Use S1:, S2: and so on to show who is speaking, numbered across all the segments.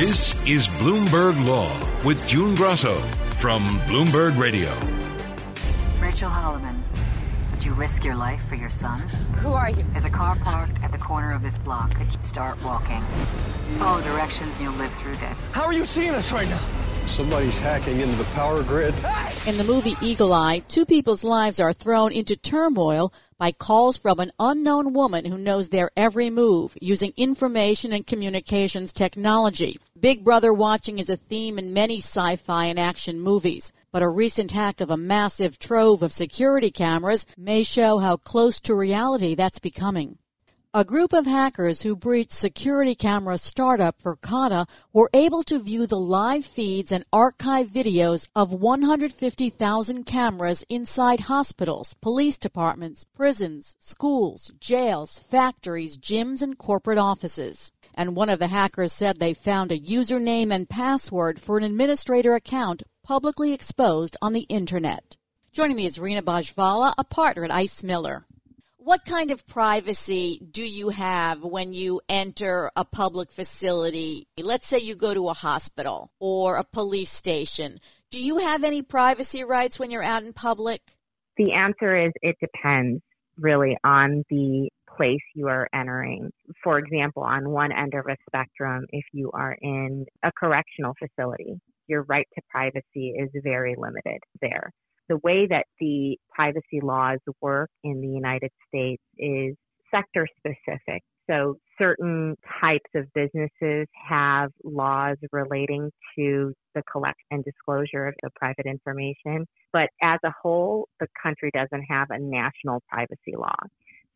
S1: This is Bloomberg Law with June Grasso from Bloomberg Radio.
S2: Rachel Holloman, would you risk your life for your son?
S3: Who are you?
S2: There's a car parked at the corner of this block. Start walking. Follow directions and you'll live through this.
S4: How are you seeing us right now?
S5: Somebody's hacking into the power grid.
S6: In the movie Eagle Eye, two people's lives are thrown into turmoil by calls from an unknown woman who knows their every move using information and communications technology. Big Brother watching is a theme in many sci fi and action movies, but a recent hack of a massive trove of security cameras may show how close to reality that's becoming. A group of hackers who breached security camera startup Verkada were able to view the live feeds and archive videos of 150,000 cameras inside hospitals, police departments, prisons, schools, jails, factories, gyms, and corporate offices. And one of the hackers said they found a username and password for an administrator account publicly exposed on the internet. Joining me is Reena Bajowala, a partner at Ice Miller. What kind of privacy do you have when you enter a public facility? Let's say you go to a hospital or a police station. Do you have any privacy rights when you're out in public?
S7: The answer is it depends really on the place you are entering. For example, on one end of a spectrum, if you are in a correctional facility, your right to privacy is very limited there the way that the privacy laws work in the United States is sector specific. So certain types of businesses have laws relating to the collection and disclosure of the private information. But as a whole, the country doesn't have a national privacy law.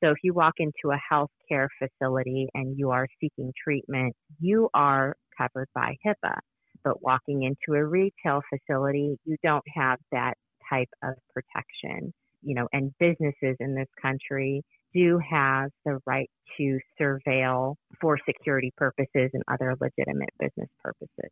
S7: So if you walk into a healthcare facility and you are seeking treatment, you are covered by HIPAA. But walking into a retail facility, you don't have that type of protection. You know, and businesses in this country do have the right to surveil for security purposes and other legitimate business purposes.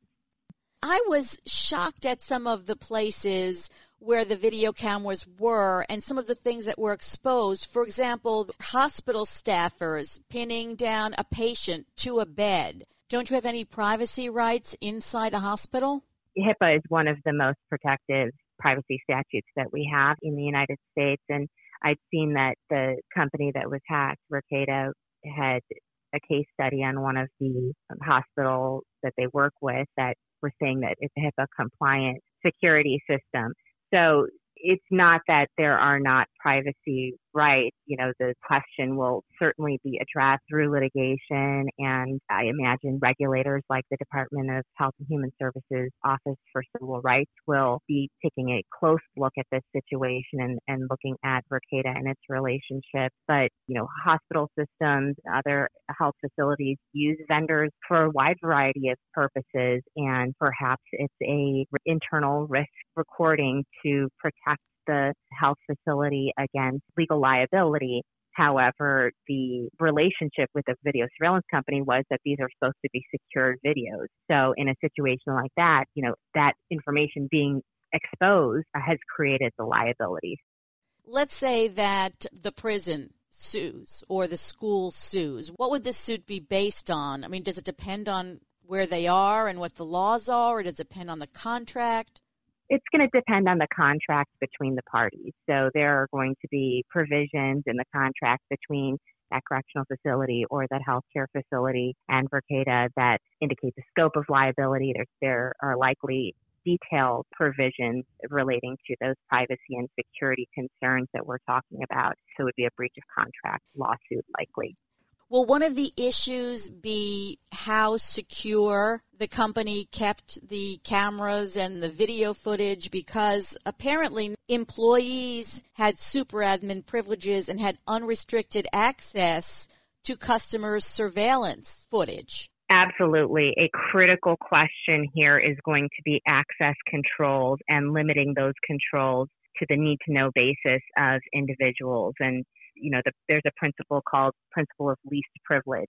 S6: I was shocked at some of the places where the video cameras were and some of the things that were exposed. For example, hospital staffers pinning down a patient to a bed. Don't you have any privacy rights inside a hospital?
S7: HIPAA is one of the most protective privacy statutes that we have in the United States. And I'd seen that the company that was hacked, Verkada, had a case study on one of the hospitals that they work with that were saying that it's a HIPAA compliant security system. So it's not that there are not privacy rights. You know, the question will certainly be addressed through litigation, and I imagine regulators like the Department of Health and Human Services Office for Civil Rights will be taking a close look at this situation and, and looking at Verkada and its relationship. But, you know, hospital systems, other health facilities use vendors for a wide variety of purposes, and perhaps it's a internal risk recording to protect the health facility against legal liability. However, the relationship with the video surveillance company was that these are supposed to be secured videos. So in a situation like that, you know, that information being exposed has created the liability.
S6: Let's say that the prison sues or the school sues. What would this suit be based on? I mean, does it depend on where they are and what the laws are, or does it depend on the contract?
S7: It's going to depend on the contract between the parties. So there are going to be provisions in the contract between that correctional facility or that healthcare facility and Verkada that indicate the scope of liability. There, there are likely detailed provisions relating to those privacy and security concerns that we're talking about. So it would be a breach of contract lawsuit likely.
S6: Will one of the issues be how secure the company kept the cameras and the video footage? Because apparently employees had super admin privileges and had unrestricted access to customers' surveillance footage.
S7: Absolutely. A critical question here is going to be access controls and limiting those controls to the need to know basis of individuals. And you know, the, there's a principle called principle of least privilege,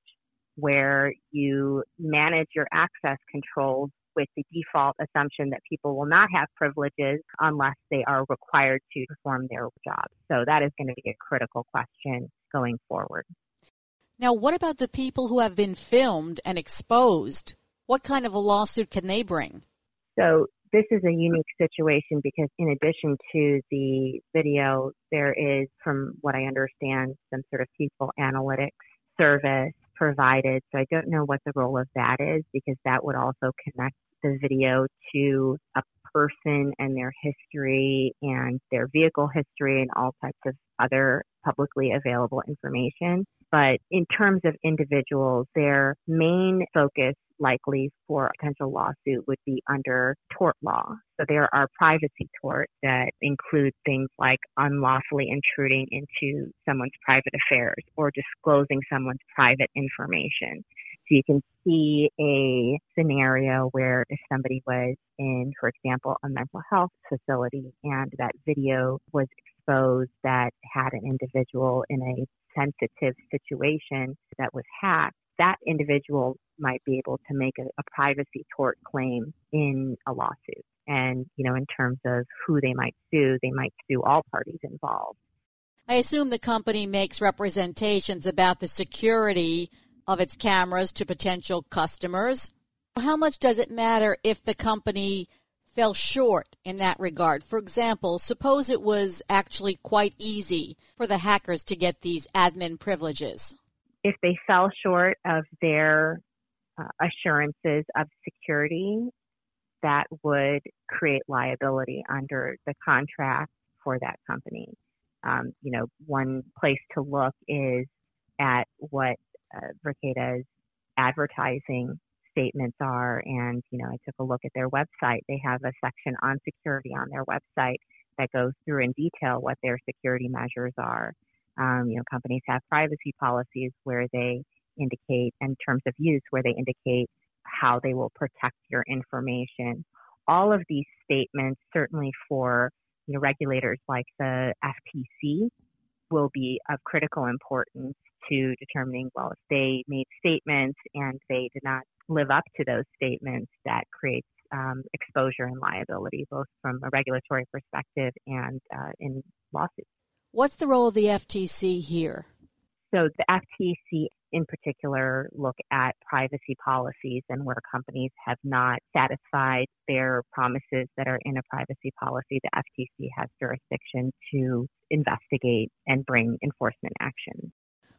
S7: where you manage your access controls with the default assumption that people will not have privileges unless they are required to perform their job. So that is going to be a critical question going forward.
S6: Now, what about the people who have been filmed and exposed? What kind of a lawsuit can they bring?
S7: So this is a unique situation because in addition to the video, there is, from what I understand, some sort of people analytics service provided. So I don't know what the role of that is because that would also connect the video to a person and their history and their vehicle history and all types of other publicly available information. But in terms of individuals, their main focus likely for a potential lawsuit would be under tort law. So there are privacy torts that include things like unlawfully intruding into someone's private affairs or disclosing someone's private information. So you can see a scenario where if somebody was in, for example, a mental health facility and that video was exposed that had an individual in a sensitive situation that was hacked, that individual might be able to make a, a privacy tort claim in a lawsuit. And, you know, in terms of who they might sue, they might sue all parties involved.
S6: I assume the company makes representations about the security of its cameras to potential customers. How much does it matter if the company fell short in that regard? For example, suppose it was actually quite easy for the hackers to get these admin privileges.
S7: If they fell short of their uh, assurances of security, that would create liability under the contract for that company. Um, you know, one place to look is at what uh, Verkada's advertising statements are. And, you know, I took a look at their website. They have a section on security on their website that goes through in detail what their security measures are. Um, you know, companies have privacy policies where they indicate, in terms of use, where they indicate how they will protect your information. All of these statements, certainly for you know, regulators like the FTC, will be of critical importance to determining, well, if they made statements and they did not live up to those statements, that creates um, exposure and liability, both from a regulatory perspective and uh, in lawsuits.
S6: What's the role of the FTC here?
S7: So the FTC in particular look at privacy policies and where companies have not satisfied their promises that are in a privacy policy, the FTC has jurisdiction to investigate and bring enforcement action.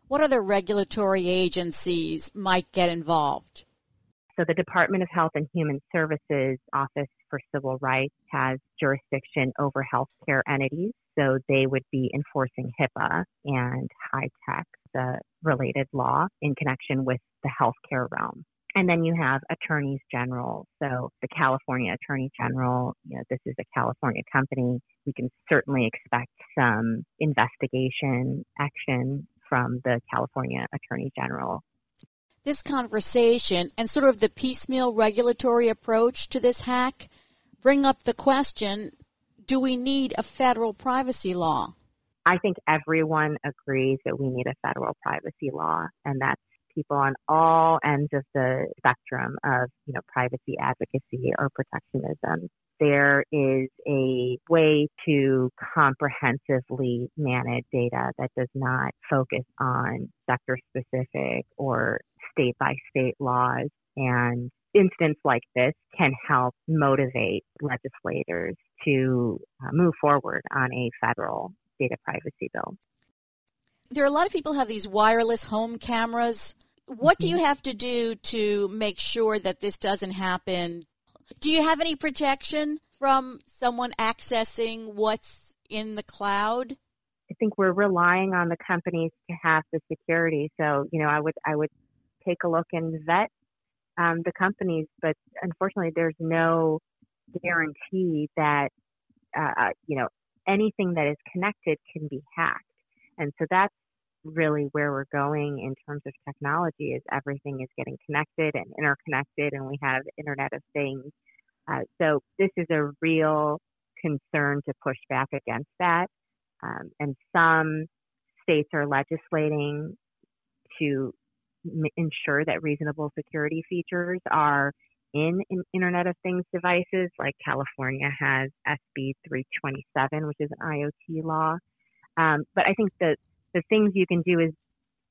S6: What other regulatory agencies might get involved?
S7: So the Department of Health and Human Services Office for Civil Rights has jurisdiction over healthcare entities. So they would be enforcing HIPAA and HITECH, the related law in connection with the healthcare realm. And then you have attorneys general. So the California Attorney General, you know, this is a California company. We can certainly expect some investigation action from the California Attorney General.
S6: This conversation and sort of the piecemeal regulatory approach to this hack bring up the question do we need a federal privacy law?
S7: I think everyone agrees that we need a federal privacy law, and that's people on all ends of the spectrum of, you know, privacy advocacy or protectionism. There is a way to comprehensively manage data that does not focus on sector specific or state by state laws and incidents like this can help motivate legislators to uh, move forward on a federal data privacy bill.
S6: There are a lot of people have these wireless home cameras. What do you mm-hmm. have to do to make sure that this doesn't happen? Do you have any protection from someone accessing what's in the cloud?
S7: I think we're relying on the companies to have the security. So, you know, I would I would take a look and vet um, the companies, but unfortunately, there's no guarantee that uh, uh, you know anything that is connected can be hacked, and so that's really where we're going in terms of technology. Is everything is getting connected and interconnected, and we have Internet of Things. Uh, so this is a real concern to push back against that, um, and some states are legislating to ensure that reasonable security features are in, in, Internet of Things devices, like California has SB 327, which is an IoT law. Um, but I think that the things you can do is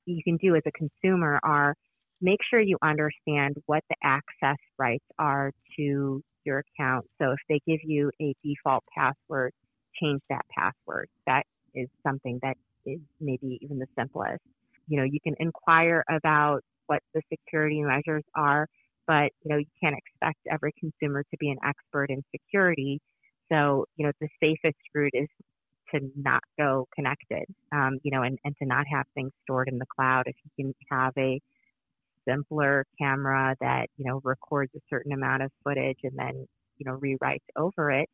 S7: you can do as a consumer are make sure you understand what the access rights are to your account. So if they give you a default password, change that password. That is something that is maybe even the simplest. You know, you can inquire about what the security measures are, but you know, you can't expect every consumer to be an expert in security. So, you know, the safest route is to not go connected, um, you know, and, and to not have things stored in the cloud. If you can have a simpler camera that, you know, records a certain amount of footage and then, you know, rewrites over it,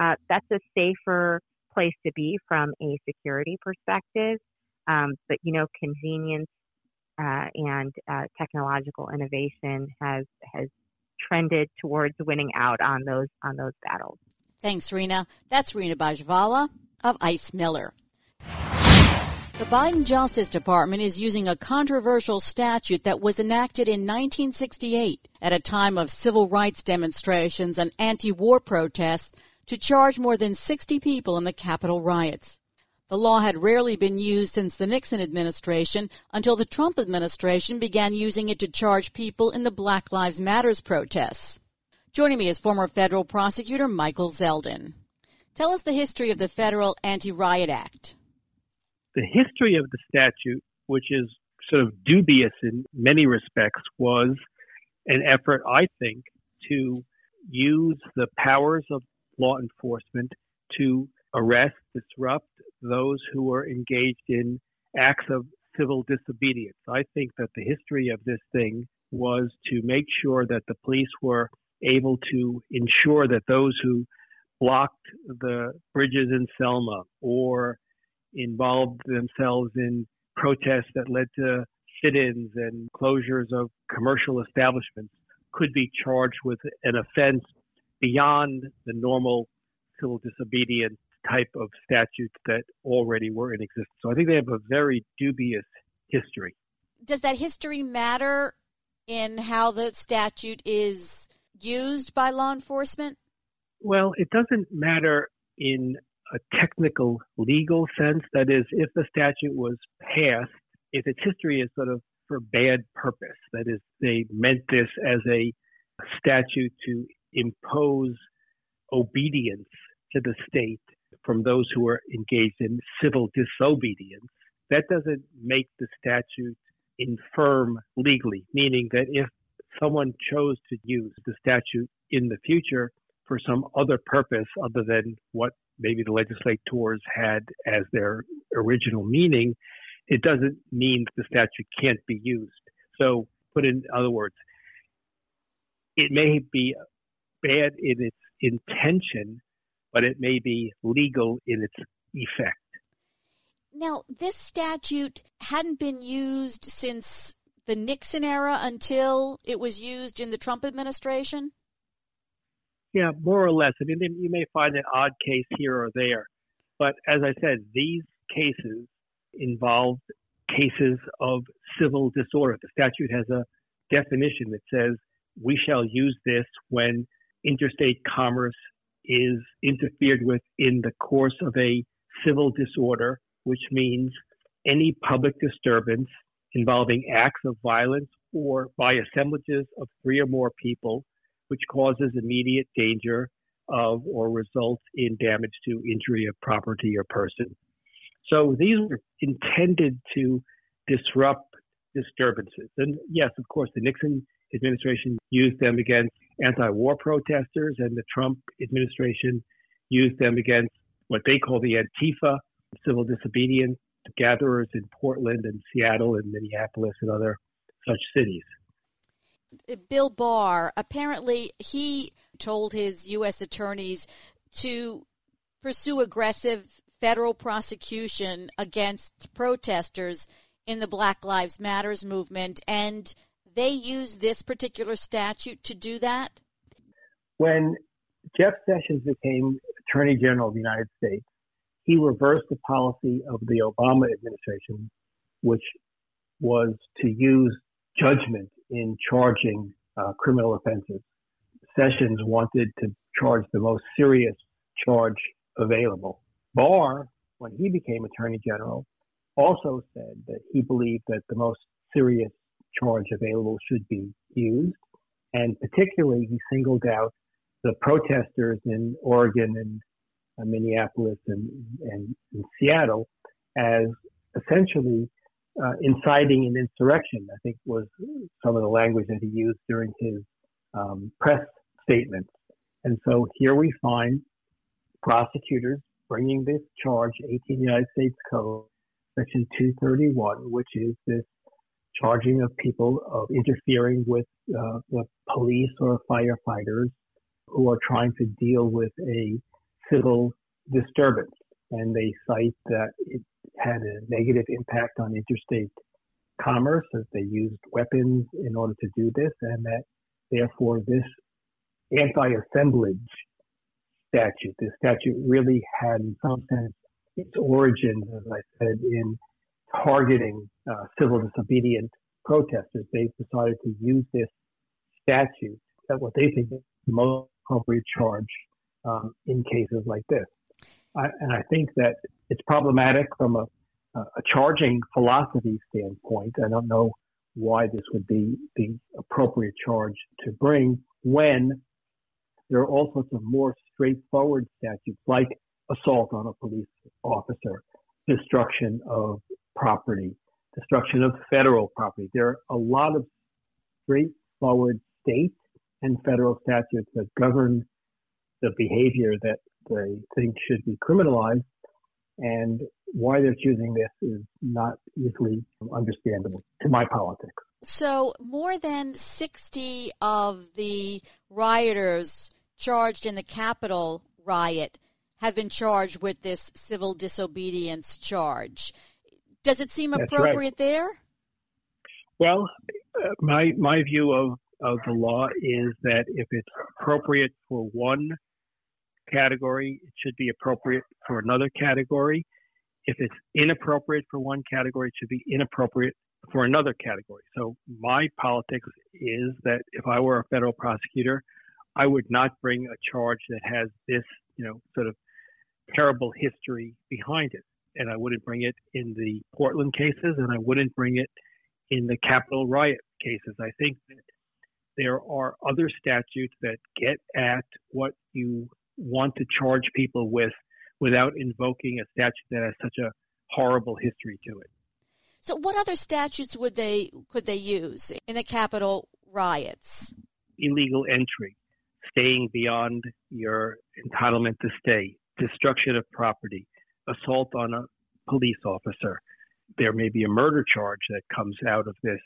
S7: uh, that's a safer place to be from a security perspective. Um, but, you know, convenience uh, and uh, technological innovation has has trended towards winning out on those on those battles.
S6: Thanks, Reena. That's Reena Bajowala of Ice Miller. The Biden Justice Department is using a controversial statute that was enacted in 1968 at a time of civil rights demonstrations and anti-war protests to charge more than 60 people in the Capitol riots. The law had rarely been used since the Nixon administration until the Trump administration began using it to charge people in the Black Lives Matters protests. Joining me is former federal prosecutor Michael Zeldin. Tell us the history of the Federal Anti Riot Act.
S3: The history of the statute, which is sort of dubious in many respects, was an effort, I think, to use the powers of law enforcement to arrest, disrupt those who were engaged in acts of civil disobedience. I think that the history of this thing was to make sure that the police were able to ensure that those who blocked the bridges in Selma or involved themselves in protests that led to sit-ins and closures of commercial establishments could be charged with an offense beyond the normal civil disobedience type of statutes that already were in existence. So I think they have a very dubious history.
S6: Does that history matter in how the statute is used by law enforcement?
S3: Well, it doesn't matter in a technical legal sense. That is, if the statute was passed, if its history is sort of for bad purpose, that is, they meant this as a statute to impose obedience to the state from those who are engaged in civil disobedience, that doesn't make the statute infirm legally, meaning that if someone chose to use the statute in the future for some other purpose other than what maybe the legislators had as their original meaning, it doesn't mean the statute can't be used. So, put in other words, it may be bad in its intention, but it may be legal in its effect.
S6: Now, this statute hadn't been used since the Nixon era until it was used in the Trump administration?
S3: Yeah, more or less. I mean, you may find an odd case here or there. But as I said, these cases involve cases of civil disorder. The statute has a definition that says we shall use this when interstate commerce is interfered with in the course of a civil disorder, which means any public disturbance involving acts of violence or by assemblages of three or more people, which causes immediate danger of or results in damage to injury of property or person. So these were intended to disrupt disturbances. And yes, of course, the Nixon administration used them against anti-war protesters and the Trump administration used them against what they call the Antifa, civil disobedience gatherers in Portland and Seattle and Minneapolis and other such cities.
S6: Bill Barr, apparently he told his U.S. attorneys to pursue aggressive federal prosecution against protesters in the Black Lives Matters movement, and they use this particular statute to do that?
S3: When Jeff Sessions became Attorney General of the United States, he reversed the policy of the Obama administration, which was to use judgment in charging uh, criminal offenses. Sessions wanted to charge the most serious charge available. Barr, when he became Attorney General, also said that he believed that the most serious charge available should be used. And particularly, he singled out the protesters in Oregon and uh, Minneapolis and, and, and, Seattle as essentially uh, inciting an insurrection, I think was some of the language that he used during his um, press statements. And so here we find prosecutors bringing this charge, 18 United States Code, Section 231, which is this charging of people of interfering with uh, the police or firefighters who are trying to deal with a civil disturbance. And they cite that it had a negative impact on interstate commerce as they used weapons in order to do this, and that therefore this anti-assemblage statute, this statute really had in some sense its origins, as I said, in targeting uh, civil disobedient protesters. They've decided to use this statute at what they think is the most appropriate charge um, in cases like this. I, and I think that it's problematic from a, a charging philosophy standpoint. I don't know why this would be the appropriate charge to bring when there are all sorts of more straightforward statutes like assault on a police officer, destruction of property, destruction of federal property. There are a lot of straightforward state and federal statutes that govern the behavior that they think should be criminalized. And why they're choosing this is not easily understandable to my politics.
S6: So, more than 60 of the rioters charged in the Capitol riot have been charged with this civil disobedience charge. Does it seem
S3: That's
S6: appropriate
S3: right.
S6: there?
S3: Well, uh, my my view of of the law is that if it's appropriate for one category, it should be appropriate for another category. If it's inappropriate for one category, it should be inappropriate for another category. So my politics is that if I were a federal prosecutor, I would not bring a charge that has this, you know, sort of terrible history behind it. And I wouldn't bring it in the Portland cases and I wouldn't bring it in the Capitol riot cases. I think that there are other statutes that get at what you want to charge people with without invoking a statute that has such a horrible history to it.
S6: So, what other statutes would they could they use in the Capitol riots?
S3: Illegal entry, staying beyond your entitlement to stay, destruction of property, assault on a police officer. There may be a murder charge that comes out of this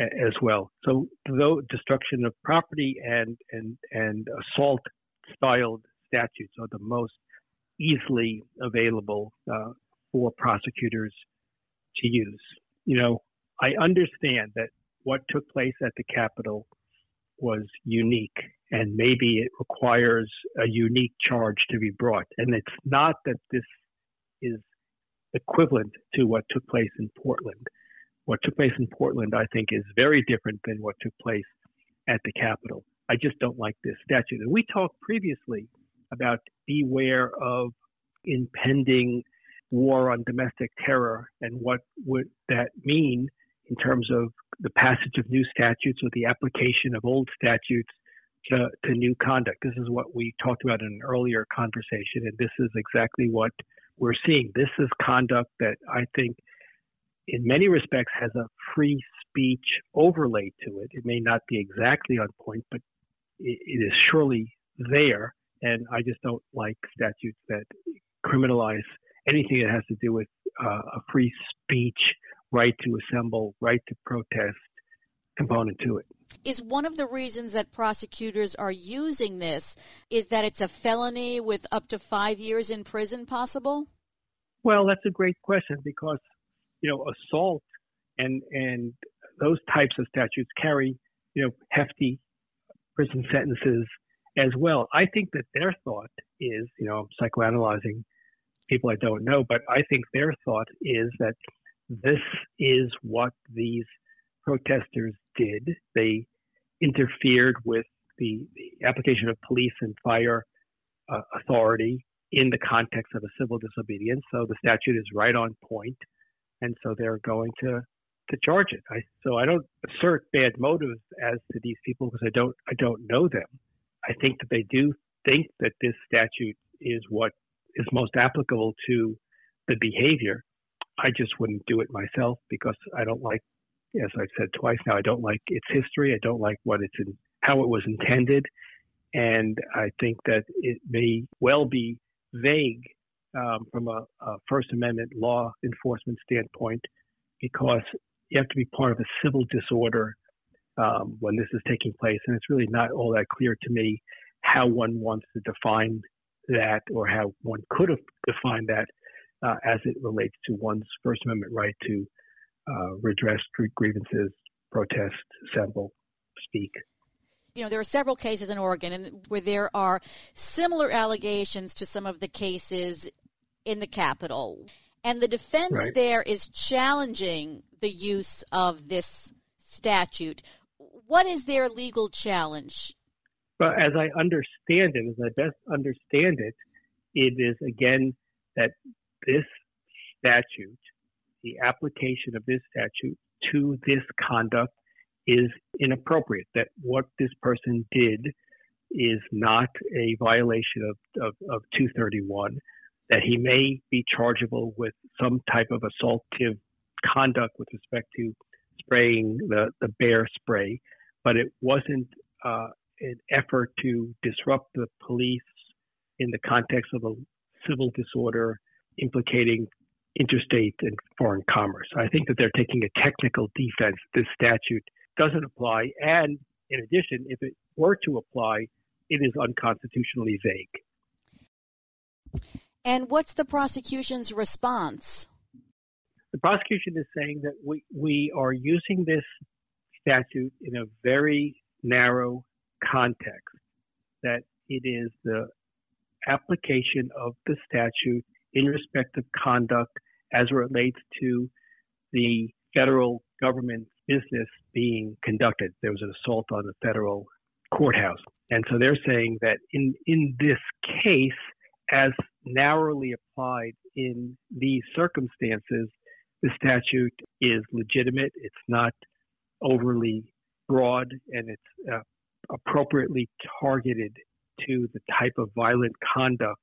S3: as well. So, though destruction of property and and and assault styled statutes are the most easily available uh, for prosecutors to use. You know, I understand that what took place at the Capitol was unique and maybe it requires a unique charge to be brought. And it's not that this is equivalent to what took place in Portland. What took place in Portland, I think, is very different than what took place at the Capitol. I just don't like this statute. And we talked previously about beware of impending war on domestic terror and what would that mean in terms of the passage of new statutes or the application of old statutes to, to new conduct. This is what we talked about in an earlier conversation, and this is exactly what we're seeing. This is conduct that I think, in many respects, has a free speech overlay to it. It may not be exactly on point, but it, it is surely there. And I just don't like statutes that criminalize anything that has to do with uh, a free speech, right to assemble, right to protest component to it.
S6: Is one of the reasons that prosecutors are using this is that it's a felony with up to five years in prison possible?
S3: Well, that's a great question because you know assault and and those types of statutes carry you know hefty prison sentences as well. I think that their thought is, you know, I'm psychoanalyzing people I don't know, but I think their thought is that this is what these protesters did. They interfered with the, the application of police and fire uh, authority in the context of a civil disobedience. So the statute is right on point, and so they're going to to charge it. I, so I don't assert bad motives as to these people because I don't I don't know them. I think that they do think that this statute is what is most applicable to the behavior. I just wouldn't do it myself because I don't like, as I've said twice now, I don't like its history. I don't like what it's in, how it was intended, and I think that it may well be vague um, from a, a First Amendment law enforcement standpoint because you have to be part of a civil disorder um, when this is taking place, and it's really not all that clear to me how one wants to define that or how one could have defined that uh, as it relates to one's First Amendment right to uh, redress grievances, protest, assemble, speak.
S6: You know, there are several cases in Oregon where there are similar allegations to some of the cases in the Capitol. And the defense right. there is challenging the use of this statute. What is their legal challenge?
S3: Well, as I understand it, as I best understand it, it is again that this statute, the application of this statute to this conduct is inappropriate, that what this person did is not a violation of, of, of 231, that he may be chargeable with some type of assaultive conduct with respect to spraying the, the bear spray, but it wasn't uh, an effort to disrupt the police in the context of a civil disorder implicating interstate and foreign commerce. I think that they're taking a technical defense. This statute doesn't apply. And in addition, if it were to apply, it is unconstitutionally vague.
S6: And what's the prosecution's response?
S3: The prosecution is saying that we, we are using this statute in a very narrow context, that it is the application of the statute in respect of conduct as it relates to the federal government business being conducted. There was an assault on the federal courthouse. And so they're saying that in, in this case, as narrowly applied in these circumstances, the statute is legitimate. It's not overly broad and it's uh, appropriately targeted to the type of violent conduct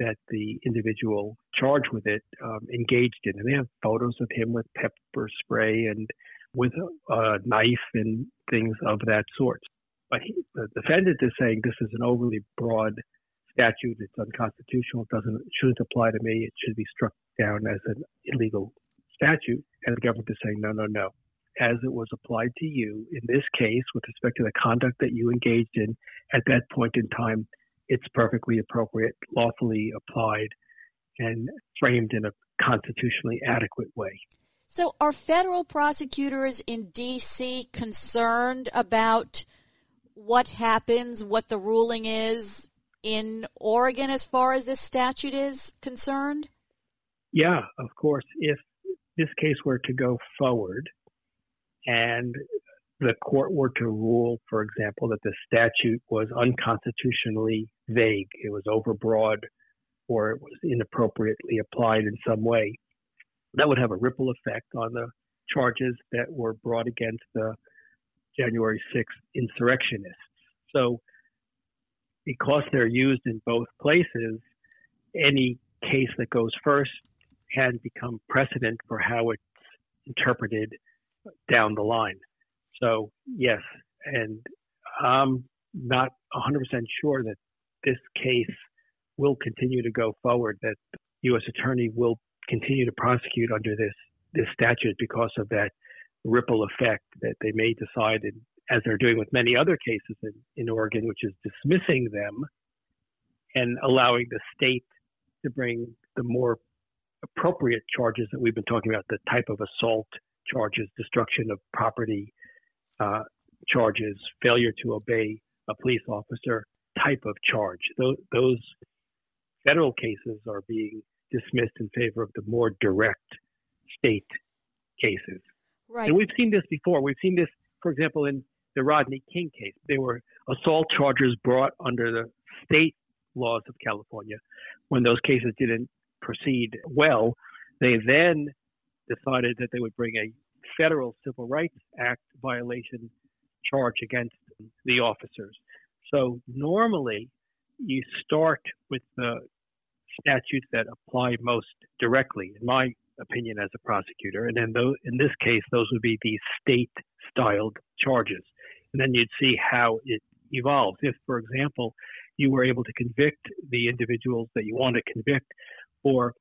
S3: that the individual charged with it um, engaged in. And they have photos of him with pepper spray and with a, a knife and things of that sort. But he, the defendant is saying this is an overly broad statute. It's unconstitutional. It doesn't it shouldn't apply to me. It should be struck down as an illegal statute. And the government is saying no, no, no. As it was applied to you in this case, with respect to the conduct that you engaged in at that point in time, it's perfectly appropriate, lawfully applied, and framed in a constitutionally adequate way.
S6: So, are federal prosecutors in D.C. concerned about what happens, what the ruling is in Oregon as far as this statute is concerned?
S3: Yeah, of course. If this case were to go forward and the court were to rule, for example, that the statute was unconstitutionally vague, it was overbroad, or it was inappropriately applied in some way, that would have a ripple effect on the charges that were brought against the January 6th insurrectionists. So, because they're used in both places, any case that goes first can become precedent for how it's interpreted down the line. So, yes, and I'm not 100% sure that this case will continue to go forward, that U.S. Attorney will continue to prosecute under this, this statute because of that ripple effect that they may decide, as they're doing with many other cases in, in Oregon, which is dismissing them and allowing the state to bring the more appropriate charges that we've been talking about, the type of assault charges, destruction of property uh, charges, failure to obey a police officer type of charge. Those, those federal cases are being dismissed in favor of the more direct state cases.
S6: Right.
S3: And we've seen this before. We've seen this, for example, in the Rodney King case. There were assault charges brought under the state laws of California. When those cases didn't proceed well, they then decided that they would bring a federal Civil Rights Act violation charge against the officers. So normally you start with the statutes that apply most directly, in my opinion, as a prosecutor. And then in this case, those would be the state styled charges. And then you'd see how it evolves. If, for example, you were able to convict the individuals that you want to convict for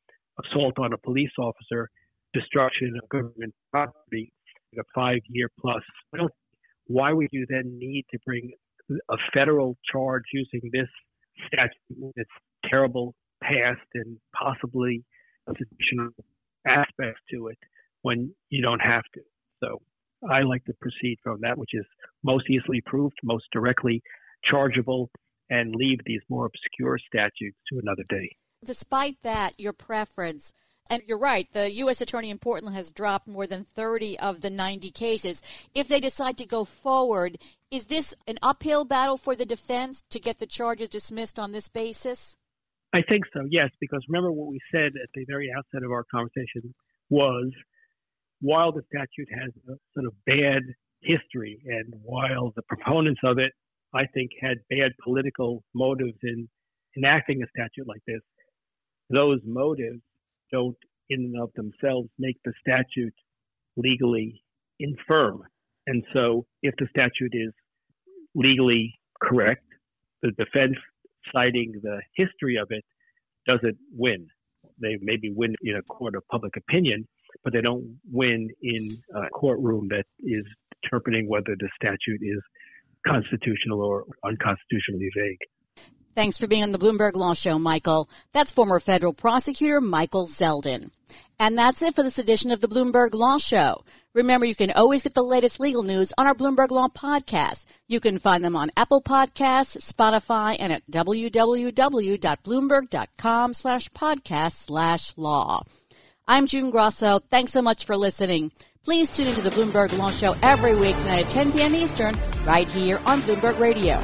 S3: assault on a police officer, destruction of government property, a five year plus, why would you then need to bring a federal charge using this statute, with its terrible past and possibly constitutional aspects to it when you don't have to? So I like to proceed from that, which is most easily proved, most directly chargeable, and leave these more obscure statutes to another day.
S6: Despite that, your preference, and you're right, the U.S. Attorney in Portland has dropped more than 30 of the 90 cases. If they decide to go forward, is this an uphill battle for the defense to get the charges dismissed on this basis?
S3: I think so, yes, because remember what we said at the very outset of our conversation was while the statute has a sort of bad history and while the proponents of it I think, had bad political motives in enacting a statute like this, those motives don't, in and of themselves, make the statute legally infirm. And so, if the statute is legally correct, the defense citing the history of it doesn't win. They maybe win in a court of public opinion, but they don't win in a courtroom that is interpreting whether the statute is constitutional or unconstitutionally vague.
S6: Thanks for being on the Bloomberg Law Show, Michael. That's former federal prosecutor Michael Zeldin. And that's it for this edition of the Bloomberg Law Show. Remember, you can always get the latest legal news on our Bloomberg Law podcast. You can find them on Apple Podcasts, Spotify, and at www.bloomberg.com slash podcast slash law. I'm June Grasso. Thanks so much for listening. Please tune into the Bloomberg Law Show every weeknight at 10 p.m. Eastern, right here on Bloomberg Radio.